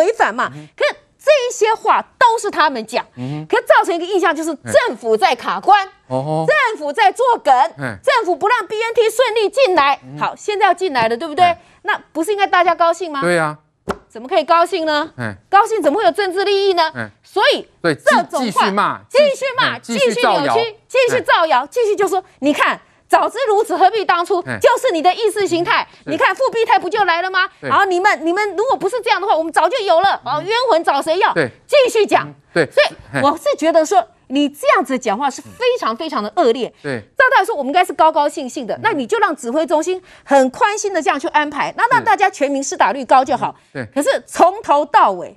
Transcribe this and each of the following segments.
违反嘛。嗯、可是这一些话都是他们讲，嗯、可是造成一个印象就是政府在卡关，嗯、政府在作梗，嗯、政府不让 BNT 顺利进来。嗯、好，现在要进来了，对不对？嗯、那不是应该大家高兴吗？对呀、啊。怎么可以高兴呢？嗯、高兴怎么会有政治利益呢？嗯、所以这种话，继续骂，继续骂，继续扭曲，继续造谣，继续就说，你看，早知如此，何必当初？嗯、就是你的意识形态。嗯、你看复必泰不就来了吗？然后你们，你们如果不是这样的话，我们早就有了。哦，冤魂找谁要？继续讲。对，所以我是觉得说。你这样子讲话是非常非常的恶劣。对，照道理说我们应该是高高兴兴的，那你就让指挥中心很宽心的这样去安排，那让大家全民施打率高就好。对，可是从头到尾，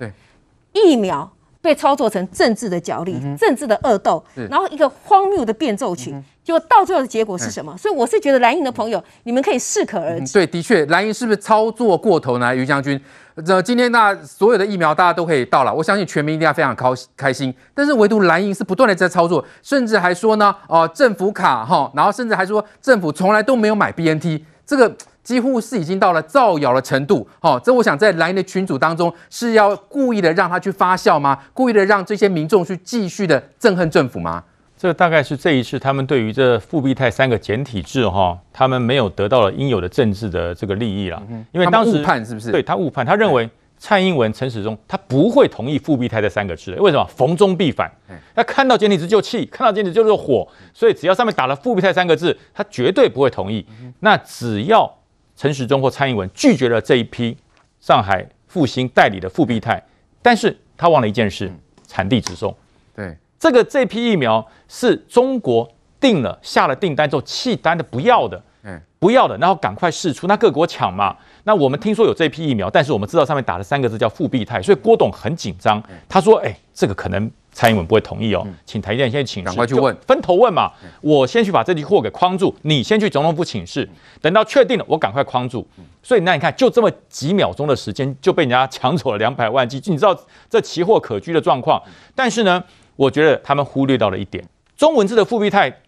疫苗被操作成政治的角力、政治的恶斗，然后一个荒谬的变奏曲，就到最后的结果是什么？所以我是觉得蓝营的朋友，你们可以适可而止。对，的确，蓝营是不是操作过头呢？于将军？这今天那所有的疫苗大家都可以到了，我相信全民一定要非常高开心。但是唯独蓝营是不断的在操作，甚至还说呢，哦、呃，政府卡哈，然后甚至还说政府从来都没有买 BNT，这个几乎是已经到了造谣的程度。哈，这我想在蓝营的群组当中是要故意的让他去发酵吗？故意的让这些民众去继续的憎恨政府吗？这大概是这一次他们对于这复必泰三个简体字哈，他们没有得到了应有的政治的这个利益了，因为当时误判是不是？对他误判，他认为蔡英文、陈时中他不会同意复必泰这三个字，为什么？逢中必反，他看到简体字就气，看到简体字就是火，所以只要上面打了复必泰三个字，他绝对不会同意。那只要陈时中或蔡英文拒绝了这一批上海复星代理的复必泰，但是他忘了一件事，产地直送。对。这个这批疫苗是中国订了下了订单之后弃单的，不要的，嗯，不要的，然后赶快试出，那各国抢嘛。那我们听说有这批疫苗，但是我们知道上面打了三个字叫复必泰，所以郭董很紧张。他说：“哎，这个可能蔡英文不会同意哦，请台积电先去请示，赶快去问，分头问嘛。我先去把这批货给框住，你先去总统府请示，等到确定了，我赶快框住。所以那你看，就这么几秒钟的时间就被人家抢走了两百万剂，你知道这奇货可居的状况。但是呢？”我觉得他们忽略到了一点，中文字的复必泰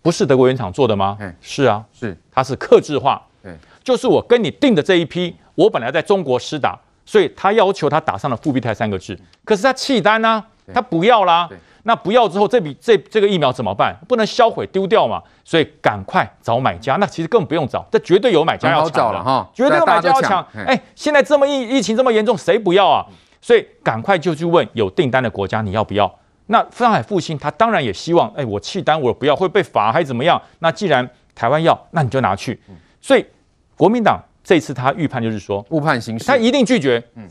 不是德国原厂做的吗？嗯，是啊，是，它是克制化，对，就是我跟你定的这一批，我本来在中国施打，所以他要求他打上了复必泰三个字，可是他弃单呢，他不要啦，那不要之后，这笔这这个疫苗怎么办？不能销毁丢掉嘛，所以赶快找买家，那其实根本不用找，这绝对有买家要抢了哈，绝对有买家要抢，哎，现在这么疫疫情这么严重，谁不要啊？所以赶快就去问有订单的国家，你要不要？那上海复兴他当然也希望，哎，我弃单我不要会被罚还是怎么样？那既然台湾要，那你就拿去。所以国民党这次他预判就是说误判形势，他一定拒绝。嗯。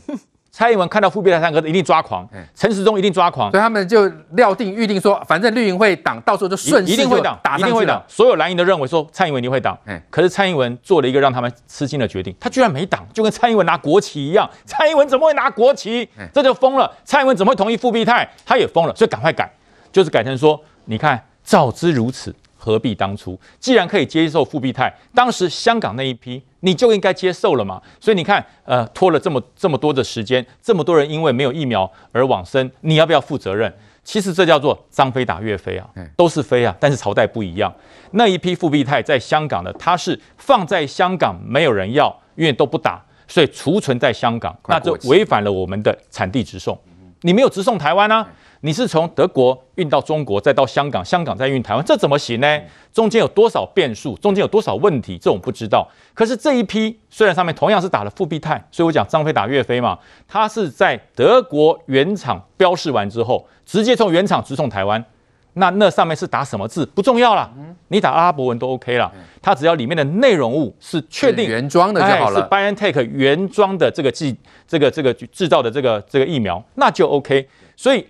蔡英文看到复必泰三个字一定抓狂，陈时中一定抓狂，所以他们就料定预定说，反正绿营会挡，到时候就顺势一定会挡，打一定会挡。所有蓝营都认为说蔡英文一定会挡，可是蔡英文做了一个让他们吃惊的决定，他居然没挡，就跟蔡英文拿国旗一样。蔡英文怎么会拿国旗？这就疯了。蔡英文怎么会同意复辟泰？他也疯了，所以赶快改，就是改成说，你看，早知如此。何必当初？既然可以接受复必泰，当时香港那一批你就应该接受了嘛。所以你看，呃，拖了这么这么多的时间，这么多人因为没有疫苗而往生，你要不要负责任？其实这叫做张飞打岳飞啊，都是飞啊，但是朝代不一样。那一批复必泰在香港的，它是放在香港没有人要，因为都不打，所以储存在香港，那就违反了我们的产地直送。你没有直送台湾啊？你是从德国运到中国，再到香港，香港再运台湾，这怎么行呢？中间有多少变数？中间有多少问题？这我不知道。可是这一批虽然上面同样是打了复必泰，所以我讲张飞打岳飞嘛，他是在德国原厂标示完之后，直接从原厂直送台湾。那那上面是打什么字不重要啦，你打阿拉伯文都 OK 了。它只要里面的内容物是确定原装的就好了，哎、是 BioNTech 原装的这个制这个这个制造的这个这个疫苗，那就 OK。所以。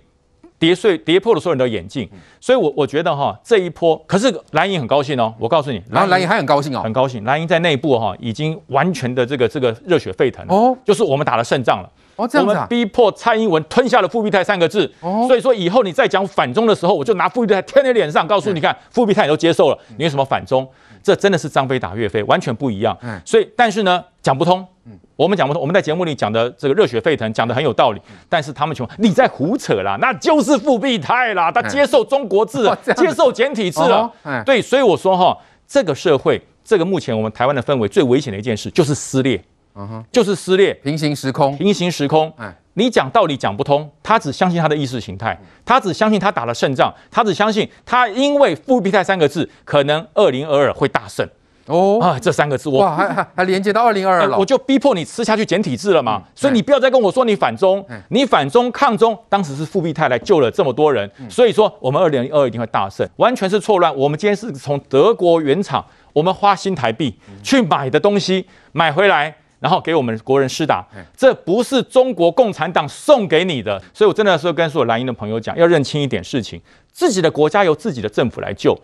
跌碎、跌破了所有人的眼镜，所以我我觉得哈，这一波，可是蓝营很高兴哦。我告诉你，然后蓝营还很高兴哦，很高兴。蓝营在内部哈，已经完全的这个这个热血沸腾哦，就是我们打了胜仗了。哦，这样子啊，我们逼迫蔡英文吞下了复必泰三个字。哦，所以说以后你再讲反中的时候，我就拿复必泰贴你脸上，告诉你看，复必泰你都接受了，你有什么反中？这真的是张飞打岳飞，完全不一样。嗯，所以但是呢，讲不通。嗯，我们讲不通。我们在节目里讲的这个热血沸腾，讲的很有道理。但是他们说你在胡扯啦，那就是复必泰啦，他接受中国字，接受简体字了。对，所以我说哈，这个社会，这个目前我们台湾的氛围最危险的一件事就是撕裂。嗯哼，就是撕裂，平行时空，平行时空。哎，你讲道理讲不通，他只相信他的意识形态，他只相信他打了胜仗，他只相信他因为复必泰三个字，可能二零二二会大胜。哦啊，这三个字我哇，还还还连接到二零二二了，我就逼迫你吃下去简体字了嘛。嗯、所以你不要再跟我说你反中，嗯、你反中抗中，当时是复必泰来救了这么多人，嗯、所以说我们二零二二一定会大胜，完全是错乱。我们今天是从德国原厂，我们花新台币去买的东西买回来，然后给我们国人施打，这不是中国共产党送给你的。所以我真的是跟所有蓝营的朋友讲，要认清一点事情，自己的国家由自己的政府来救。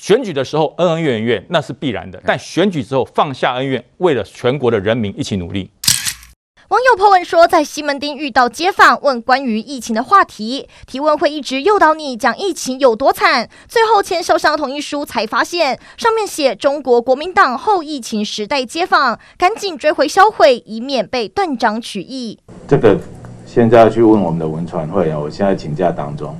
选举的时候恩恩怨怨那是必然的，但选举之后放下恩怨，为了全国的人民一起努力。网友 po 文说，在西门町遇到街访，问关于疫情的话题，提问会一直诱导你讲疫情有多惨，最后签收上同意书才发现上面写中国国民党后疫情时代街坊，赶紧追回销毁，以免被断章取义。这个现在要去问我们的文传会啊，我现在请假当中。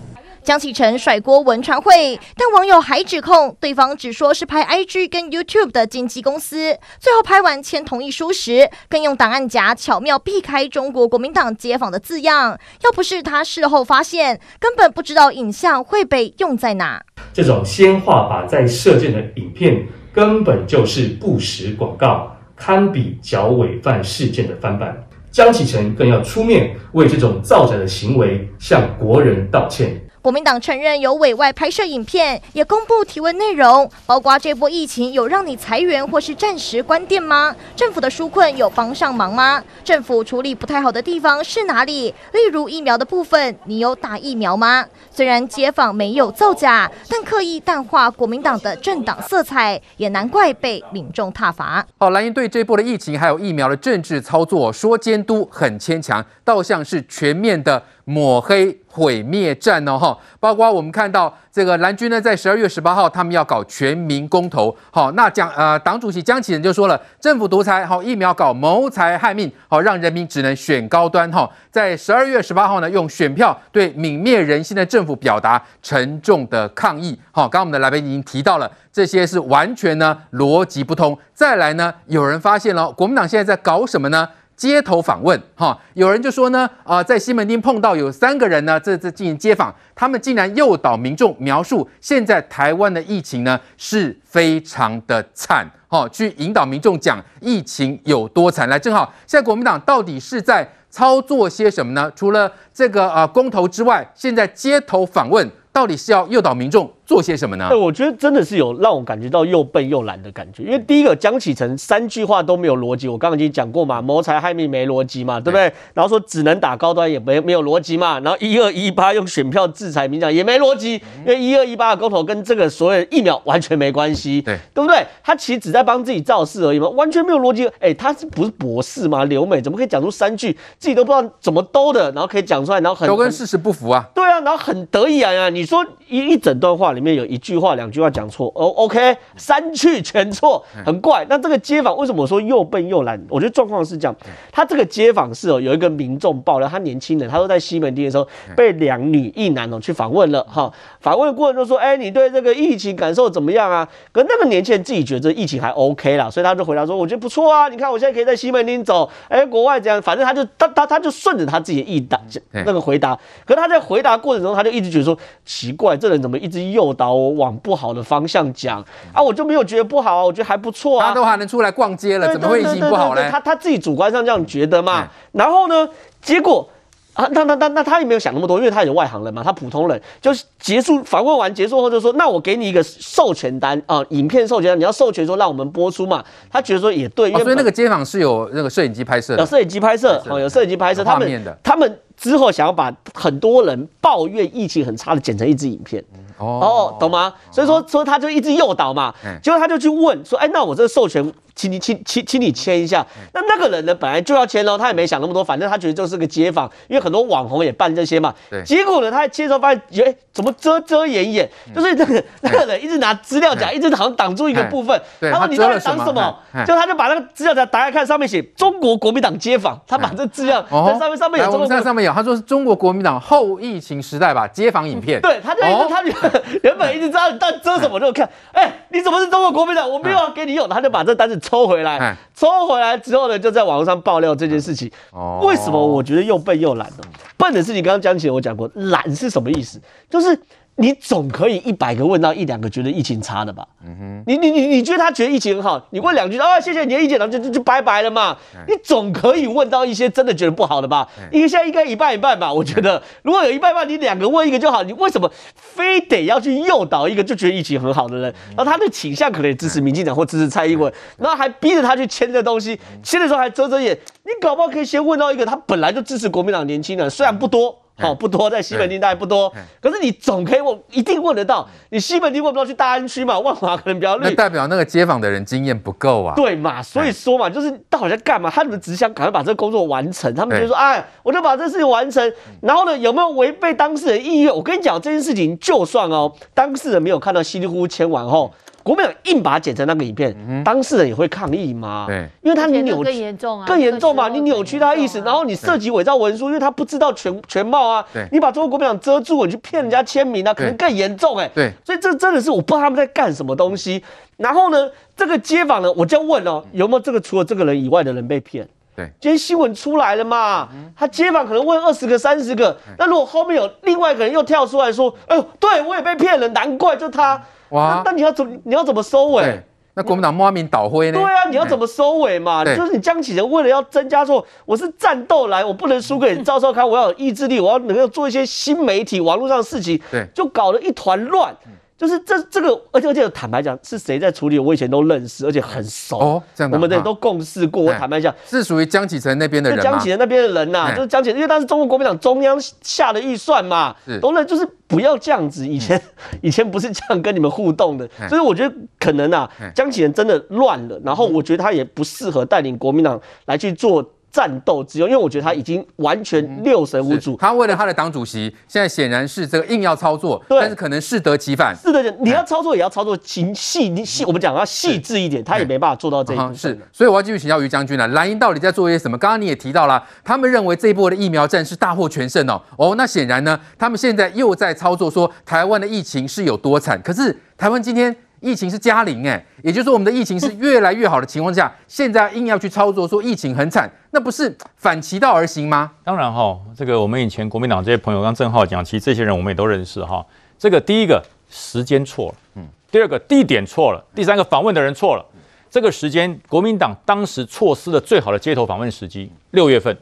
江启臣甩锅文传会，但网友还指控对方只说是拍 IG 跟 YouTube 的经纪公司，最后拍完签同意书时，更用档案夹巧妙避开中国国民党街访的字样。要不是他事后发现，根本不知道影像会被用在哪。这种先画靶再射箭的影片，根本就是不实广告，堪比剿伪犯事件的翻版。江启臣更要出面为这种造假的行为向国人道歉。国民党承认有委外拍摄影片，也公布提问内容，包括这波疫情有让你裁员或是暂时关店吗？政府的纾困有帮上忙吗？政府处理不太好的地方是哪里？例如疫苗的部分，你有打疫苗吗？虽然街访没有造假，但刻意淡化国民党的政党色彩，也难怪被民众挞伐。好，蓝营对这波的疫情还有疫苗的政治操作说监督很牵强，倒像是全面的。抹黑毁灭战哦，哈，包括我们看到这个蓝军呢，在十二月十八号，他们要搞全民公投，好，那讲呃，党主席江启仁就说了，政府独裁，好，疫苗搞谋财害命，好，让人民只能选高端，哈，在十二月十八号呢，用选票对泯灭人心的政府表达沉重的抗议，好，刚刚我们的来宾已经提到了，这些是完全呢逻辑不通。再来呢，有人发现了，国民党现在在搞什么呢？街头访问，哈，有人就说呢，啊、在西门町碰到有三个人呢，这这进行街访，他们竟然诱导民众描述现在台湾的疫情呢是非常的惨，哈，去引导民众讲疫情有多惨。来，正好现在国民党到底是在操作些什么呢？除了这个啊、公投之外，现在街头访问到底是要诱导民众做些什么呢？对，我觉得真的是有让我感觉到又笨又懒的感觉。因为第一个，江启臣三句话都没有逻辑，我刚刚已经讲过嘛，谋财害命没逻辑嘛，对不对？对，然后说只能打高端也没没有逻辑嘛，然后一二一八用选票制裁民进党也没逻辑，因为一二一八的公投跟这个所谓疫苗完全没关系，对对不对？他其实只在帮自己造势而已嘛，完全没有逻辑。哎，他是不是博士嘛？留美怎么可以讲出三句自己都不知道怎么兜的，然后可以讲出来，然后很都跟事实不符啊？对啊，然后很得意啊呀！你说一一整段话里面有一句话。两句话讲错哦，OK，三去全错，很怪。那这个街访为什么我说又笨又懒？我觉得状况是这样，他这个街访是哦，有一个民众爆料，他年轻人，他说在西门町的时候被两女一男哦去访问了哈，访问的过程就说，哎，你对这个疫情感受怎么样啊？可那个年轻人自己觉得疫情还 OK 啦，所以他就回答说，我觉得不错啊，你看我现在可以在西门町走，哎，国外这样，反正他就他他他就顺着他自己的意答那个回答，可是他在回答过程中，他就一直觉得说奇怪，这人怎么一直诱导我往不好的方向讲啊，我就没有觉得不好啊，我觉得还不错啊。他都还能出来逛街了，怎么会已经不好呢？他他自己主观上这样觉得嘛。然后呢，结果啊，那那那那他也没有想那么多，因为他有外行人嘛，他普通人就是结束访问完结束后就说，那我给你一个授权单啊，影片授权单，你要授权说让我们播出嘛。他觉得说也对，因为、哦、所以那个街访是有那个摄影机拍摄，有摄影机拍摄哦，有摄影机拍摄，他们他们之后想要把很多人抱怨疫情很差的剪成一支影片。哦，懂吗？所以说，说他就一直诱导嘛，结果他就去问说，哎，那我这个授权。请你请请请你签一下。那那个人呢，本来就要签喽，他也没想那么多，反正他觉得就是个街访，因为很多网红也办这些嘛。对。结果呢，他签的时候发现，哎，怎么遮遮掩掩？就是那个那个人一直拿资料夹，一直好像挡住一个部分。对。他说你到底挡什么？就他就把那个资料夹打开看，上面写中国国民党街访。他把这资料在上面上面有。我们在上面有，他说是中国国民党后疫情时代吧，街访影片。对，他就一直他原原本一直知道你在遮什么，就看，哎，你怎么是中国国民党？我没有要给你用，他就把这单子抽回来，抽回来之后呢，就在网络上爆料这件事情。哦，为什么我觉得又笨又懒呢？笨的事情刚刚讲起来我讲过，懒是什么意思？就是。你总可以一百个问到一两个觉得疫情差的吧？嗯哼，你你你你觉得他觉得疫情很好，你问两句啊，谢谢你的意见，然后就就就拜拜了嘛。你总可以问到一些真的觉得不好的吧？因为现在应该一半一半吧？我觉得如果有一半半，你两个问一个就好。你为什么非得要去诱导一个就觉得疫情很好的人？然后他的倾向可能也支持民进党或支持蔡英文，然后还逼着他去签这东西，签的时候还遮遮掩。你搞不好可以先问到一个他本来就支持国民党年轻人，虽然不多。好、哦、不多，在西门町大概不多，可是你总可以问，一定问得到。你西门町问不到，去大安区嘛，万华可能比较绿。那代表那个街坊的人经验不够啊。对嘛，所以说嘛，就是到底在干嘛？他们只想赶快把这个工作完成。他们就说，哎，我就把这事情完成。然后呢，有没有违背当事人意愿？我跟你讲，这件事情就算哦，当事人没有看到稀里糊涂签完后。国民党硬把它剪成那个影片，嗯、当事人也会抗议吗？对，因为他你扭曲更严重啊，更严重嘛，你扭曲他的意思，然后你涉及伪造文书，因为他不知道全全貌啊，对，你把中国国民党遮住，你去骗人家签名啊，可能更严重哎、欸，对，所以这真的是我不知道他们在干什么东西。然后呢，这个街坊呢，我就问哦，有没有这个除了这个人以外的人被骗？对，今天新闻出来了嘛，他街坊可能问二十个、三十个，那如果后面有另外一个人又跳出来说，哎呦，对我也被骗了，难怪就他。哇！那你要怎你要怎么收尾？那国民党莫名倒灰呢？对啊，你要怎么收尾嘛？就是你江启臣为了要增加说我是战斗来，我不能输给赵少康，我要有意志力，我要能够做一些新媒体网络上的事情，对，就搞得一团乱。就是这这个，而且而且坦白讲，是谁在处理？我以前都认识，而且很熟。哦，这样的，我们的都共事过。我坦白讲，是属于江启臣那边的人？江启臣那边的人呐，就是江启臣，因为当时中国国民党中央下的预算嘛，都认，就是不要这样子。以前以前不是这样跟你们互动的，所以我觉得可能啊，江启臣真的乱了，然后我觉得他也不适合带领国民党来去做。战斗之用，因为我觉得他已经完全六神无主。他为了他的党主席，现在显然是这个硬要操作，但是可能适得其反。是的，你要操作也要操作精细，你细我们讲要细致一点，他也没办法做到这一步。是，所以我要继续请教于将军了。蓝营到底在做一些什么？刚刚你也提到了，他们认为这一波的疫苗战是大获全胜哦。哦，那显然呢，他们现在又在操作说台湾的疫情是有多惨。可是台湾今天。疫情是加零哎，也就是说我们的疫情是越来越好的情况下，现在硬要去操作说疫情很惨，那不是反其道而行吗？当然哈，这个我们以前国民党这些朋友，刚郑浩讲，其实这些人我们也都认识哈。这个第一个时间错了，嗯，第二个地点错了，第三个访问的人错了。这个时间国民党当时错失了最好的街头访问时机，六月份。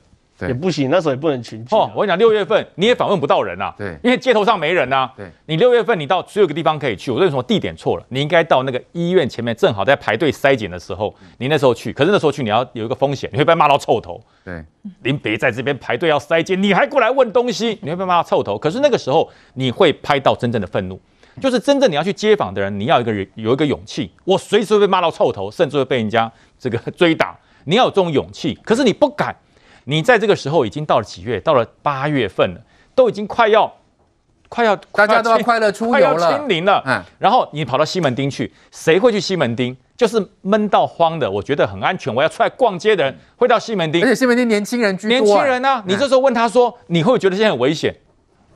也不行，那时候也不能群聚哦。我跟你讲，六月份你也访问不到人啊。对，因为街头上没人啊。对，你六月份你到只有一个地方可以去。我跟你说，地点错了，你应该到那个医院前面，正好在排队筛检的时候，你那时候去。可是那时候去，你要有一个风险，你会被骂到臭头。对，您别在这边排队要筛检，你还过来问东西，你会被骂到臭头。可是那个时候你会拍到真正的愤怒，就是真正你要去街访的人，你要一个人有一个勇气。我随时会被骂到臭头，甚至会被人家这个追打。你要有这种勇气，可是你不敢。你在这个时候已经到了几月？到了八月份了，都已经快要快要大家都要快乐出游了，清零了。嗯，然后你跑到西门町去，谁会去西门町？就是闷到慌的，我觉得很安全，我要出来逛街的人会到西门町。而且西门町年轻人居多，年轻人呢、啊？你这时候问他说，你会不会觉得现在很危险？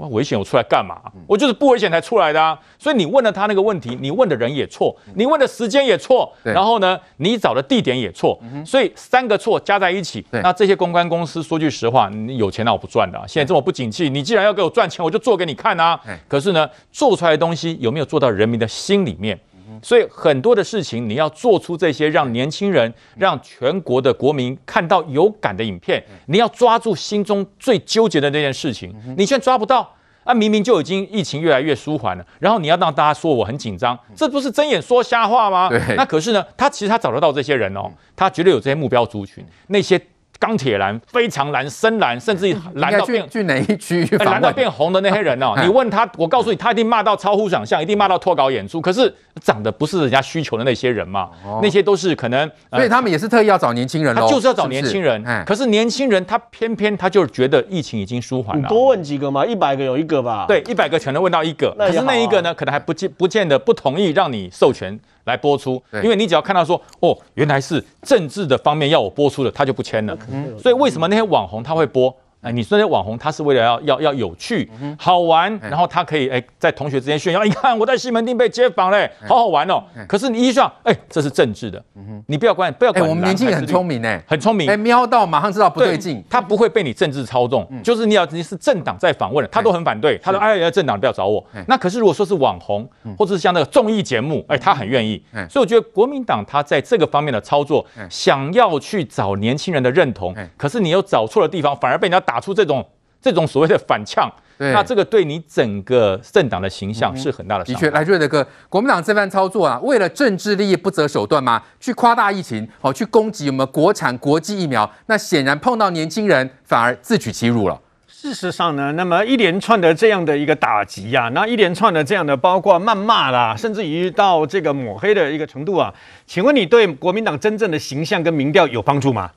哇，危险！我出来干嘛？我就是不危险才出来的啊！所以你问了他那个问题，你问的人也错，你问的时间也错，然后呢，你找的地点也错，所以三个错加在一起，那这些公关公司说句实话，你有钱那我不赚的啊！现在这么不景气，你既然要给我赚钱，我就做给你看啊！可是呢，做出来的东西有没有做到人民的心里面？所以很多的事情，你要做出这些让年轻人、让全国的国民看到有感的影片，你要抓住心中最纠结的那件事情，你现在抓不到啊！明明就已经疫情越来越舒缓了，然后你要让大家说我很紧张，这不是睁眼说瞎话吗？那可是呢，他其实他找得到这些人哦，他绝对有这些目标族群，那些。钢铁蓝、非常蓝、深蓝，甚至蓝到变去哪一区？蓝到变红的那些人哦，你问他，我告诉你，他一定骂到超乎想象，一定骂到脱稿演出。可是长得不是人家需求的那些人嘛，那些都是可能，所以他们也是特意要找年轻人，他就是要找年轻人。可是年轻人他偏偏他就觉得疫情已经舒缓了。你多问几个嘛，一百个有一个吧？对，一百个可能问到一个，可是那一个呢，可能还不见不见得不同意让你授权。来播出，因为你只要看到说，哦，原来是政治的方面要我播出的，他就不签了。所以为什么那些网红他会播？哎，你说那网红他是为了要要要有趣、好玩，然后他可以哎在同学之间炫耀，你看我在西门町被街访嘞，好好玩哦。可是你一想，哎，这是政治的，你不要管，不要管。我们年轻人很聪明哎，很聪明，哎，瞄到马上知道不对劲，他不会被你政治操纵。就是你要你是政党在访问，他都很反对，他说哎呀，政党不要找我。那可是如果说是网红，或者是像那个综艺节目，哎，他很愿意。所以我觉得国民党他在这个方面的操作，想要去找年轻人的认同，可是你又找错了地方，反而被人家打出这种。这种所谓的反呛，那这个对你整个政党的形象是很大的伤害。的确，来瑞德哥，国民党这番操作啊，为了政治利益不择手段吗？去夸大疫情，好去攻击我们国产国际疫苗，那显然碰到年轻人反而自取其辱了。事实上呢，那么一连串的这样的一个打击呀、啊，那一连串的这样的包括谩骂啦，甚至于到这个抹黑的一个程度啊，请问你对国民党真正的形象跟民调有帮助吗？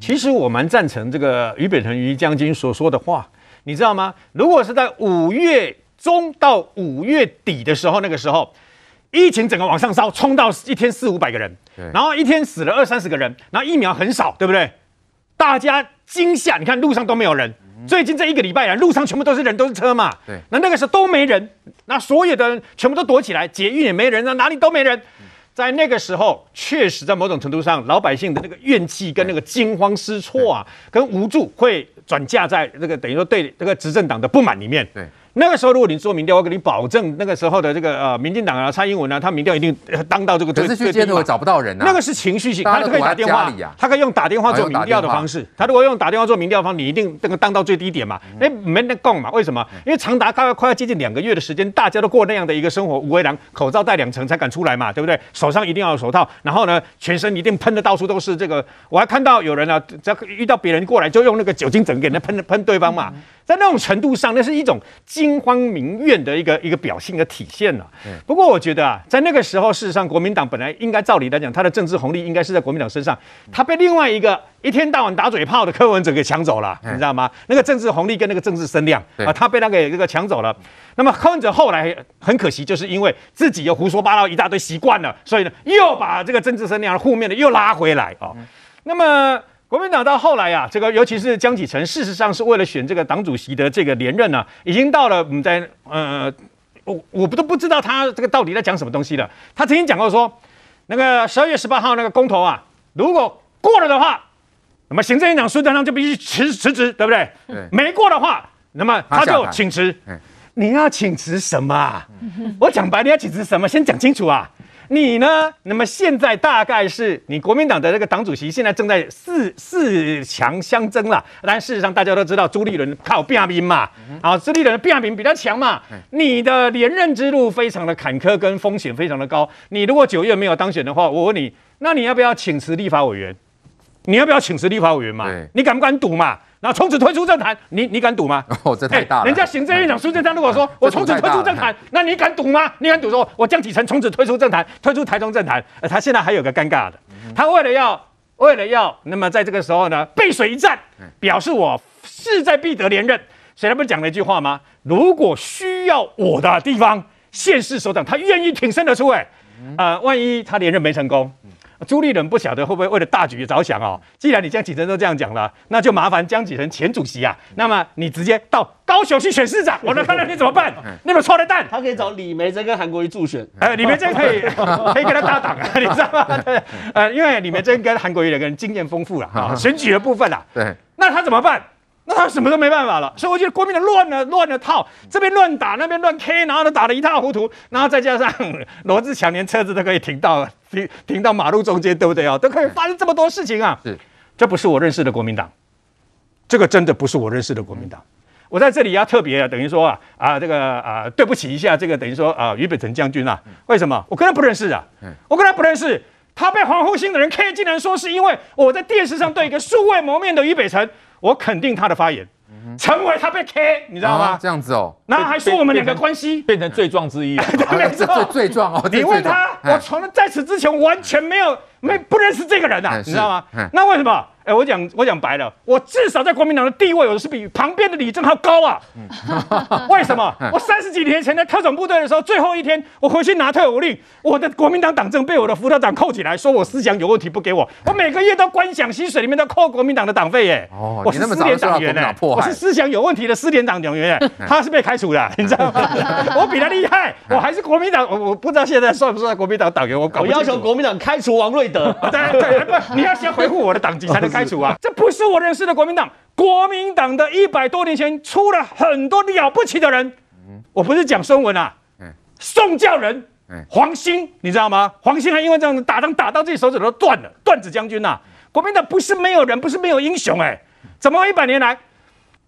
其实我蛮赞成这个于北辰于将军所说的话，你知道吗？如果是在五月中到五月底的时候，那个时候疫情整个往上烧，冲到一天四五百个人，然后一天死了二三十个人，然后疫苗很少，对不对？大家惊吓，你看路上都没有人。最近这一个礼拜来，路上全部都是人，都是车嘛。对，那那个时候都没人，那所有的人全部都躲起来，捷运也没人，那哪里都没人。在那个时候，确实在某种程度上，老百姓的那个怨气跟那个惊慌失措啊，跟无助，会转嫁在这个等于说对这个执政党的不满里面。对。那个时候，如果你做民调，我给你保证，那个时候的这个呃，民进党啊，蔡英文啊，他民调一定当到这个最最低。可是去街头找不到人啊。那个是情绪性，他可以打电话，他可以用打电话做民调的方式。他如果用打电话做民调方，你一定这个当到最低点嘛？哎，没得讲嘛？为什么？因为长达快要快要接近两个月的时间，大家都过那样的一个生活，五围栏口罩戴两层才敢出来嘛，对不对？手上一定要有手套，然后呢，全身一定喷的到处都是这个。我还看到有人啊，只要遇到别人过来，就用那个酒精整给人喷喷对方嘛。在那种程度上，那是一种惊慌民怨的一个一个表现的体现了。不过我觉得啊，在那个时候，事实上国民党本来应该照理来讲，他的政治红利应该是在国民党身上，他被另外一个一天到晚打嘴炮的柯文哲给抢走了，你知道吗？那个政治红利跟那个政治声量啊，他被他给这个抢走了。那么柯文哲后来很可惜，就是因为自己又胡说八道一大堆习惯了，所以呢，又把这个政治声量负面的又拉回来啊。那么。国民党到后来啊，这个尤其是江启臣，事实上是为了选这个党主席的这个连任呢、啊，已经到了我们在呃，我我不都不知道他这个到底在讲什么东西了。他曾经讲过说，那个十二月十八号那个公投啊，如果过了的话，那么行政院长苏贞昌就必须辞辞职，对不对？对。没过的话，那么他就请辞。你要请辞什么、啊？我讲白，你要请辞什么？先讲清楚啊。你呢？那么现在大概是你国民党的这个党主席，现在正在四四强相争了。但事实上，大家都知道朱立伦靠变兵嘛，啊，朱立伦的变兵比较强嘛。你的连任之路非常的坎坷，跟风险非常的高。你如果九月没有当选的话，我问你，那你要不要请辞立法委员？你要不要请辞立法委员嘛？你敢不敢赌嘛？然后从此退出政坛，你你敢赌吗？哦，这太大了。人家行政院长苏贞昌如果说我从此退出政坛，那你敢赌吗？你敢赌说我江启臣从此退出政坛，退出台中政坛？呃，他现在还有个尴尬的，他为了要为了要那么在这个时候呢，背水一战，表示我势在必得连任。所以他不是讲了一句话吗？如果需要我的地方，县市首长他愿意挺身而出。哎，呃，万一他连任没成功？朱立伦不晓得会不会为了大局着想哦？既然你江启臣都这样讲了，那就麻烦江启臣前主席啊，那么你直接到高雄去选市长，我来看看你怎么办？那个臭的蛋，他可以找李梅珍跟韩国瑜助选，哎，李梅珍可以 可以跟他搭档啊，你知道吗？对，呃，因为李梅珍跟韩国瑜两个人经验丰富了啊，选举的部分啊，对，那他怎么办？那他什么都没办法了，所以我觉得国民党乱了，乱了套，这边乱打，那边乱 K，然后呢打得一塌糊涂，然后再加上罗志强连车子都可以停到停停到马路中间，对不对啊？都可以发生这么多事情啊！是，这不是我认识的国民党，这个真的不是我认识的国民党。我在这里要特别啊等于说啊啊这个啊对不起一下这个等于说啊于北辰将军啊，为什么？我跟他不认识啊，我跟他不认识，他被黄复兴的人 K，竟然说是因为我在电视上对一个素未谋面的于北辰。我肯定他的发言，成为他被 K，你知道吗？这样子哦，那还说我们两个关系变成罪状之一，没错，罪状哦。你问他，我从在此之前完全没有没不认识这个人呐，你知道吗？那为什么？哎，我讲我讲白了，我至少在国民党的地位，我是比旁边的李正浩高啊。为什么？我三十几年前在特种部队的时候，最后一天我回去拿退伍令，我的国民党党证被我的辅导长扣起来，说我思想有问题，不给我。我每个月都观想薪水里面都扣国民党的党费耶。哦，我是失联党员呢，我是思想有问题的失联党党员，他是被开除的，你知道吗？我比他厉害，我还是国民党，我我不知道现在算不算国民党党员，我搞。我要求国民党开除王瑞德。对对，不，你要先回复我的党籍才能开。除啊！这不是我认识的国民党。国民党的一百多年前出了很多了不起的人。我不是讲孙文啊，宋教仁，黄兴，你知道吗？黄兴还因为这样子打仗打到自己手指头断了。段子将军呐，国民党不是没有人，不是没有英雄哎。怎么一百年来？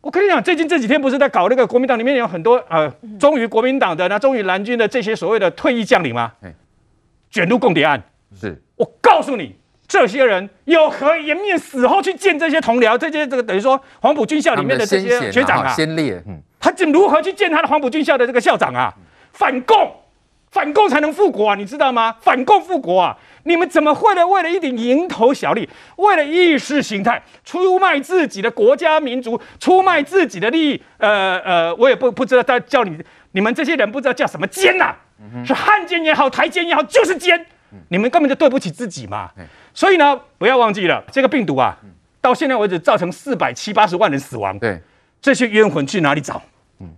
我跟你讲，最近这几天不是在搞那个国民党里面有很多呃忠于国民党的、那忠于蓝军的这些所谓的退役将领吗？卷入共谍案。是我告诉你。这些人有何颜面死后去见这些同僚？这些这个等于说黄埔军校里面的这些学长啊，先烈，嗯，他怎如何去见他的黄埔军校的这个校长啊？反共，反共才能复国啊，你知道吗？反共复国啊！你们怎么会了？为了一点蝇头小利，为了意识形态，出卖自己的国家民族，出卖自己的利益？呃呃，我也不不知道他叫你你们这些人不知道叫什么奸呐、啊？是汉奸也好，台奸也好，就是奸。你们根本就对不起自己嘛。所以呢，不要忘记了这个病毒啊，到现在为止造成四百七八十万人死亡。对，这些冤魂去哪里找？嗯，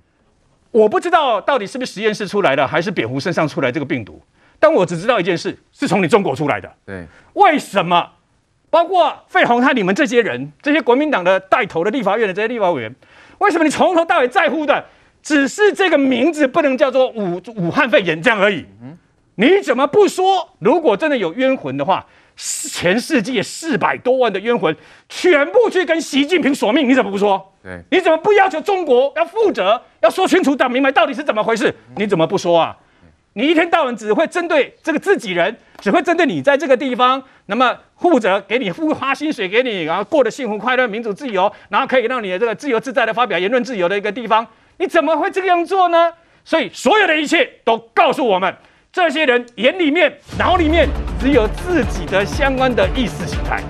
我不知道到底是不是实验室出来的，还是蝙蝠身上出来这个病毒。但我只知道一件事，是从你中国出来的。对，为什么？包括费鸿泰，你们这些人，这些国民党的带头的立法院的这些立法委员，为什么你从头到尾在乎的只是这个名字不能叫做武武汉肺炎这样而已？嗯，你怎么不说？如果真的有冤魂的话？全世界四百多万的冤魂，全部去跟习近平索命，你怎么不说？对，你怎么不要求中国要负责，要说清楚、讲明白到底是怎么回事？你怎么不说啊？你一天到晚只会针对这个自己人，只会针对你在这个地方，那么负责给你付花薪水给你，然后过得幸福快乐、民主自由，然后可以让你的这个自由自在的发表言论自由的一个地方，你怎么会这个样做呢？所以所有的一切都告诉我们。这些人眼里面、脑里面只有自己的相关的意识形态。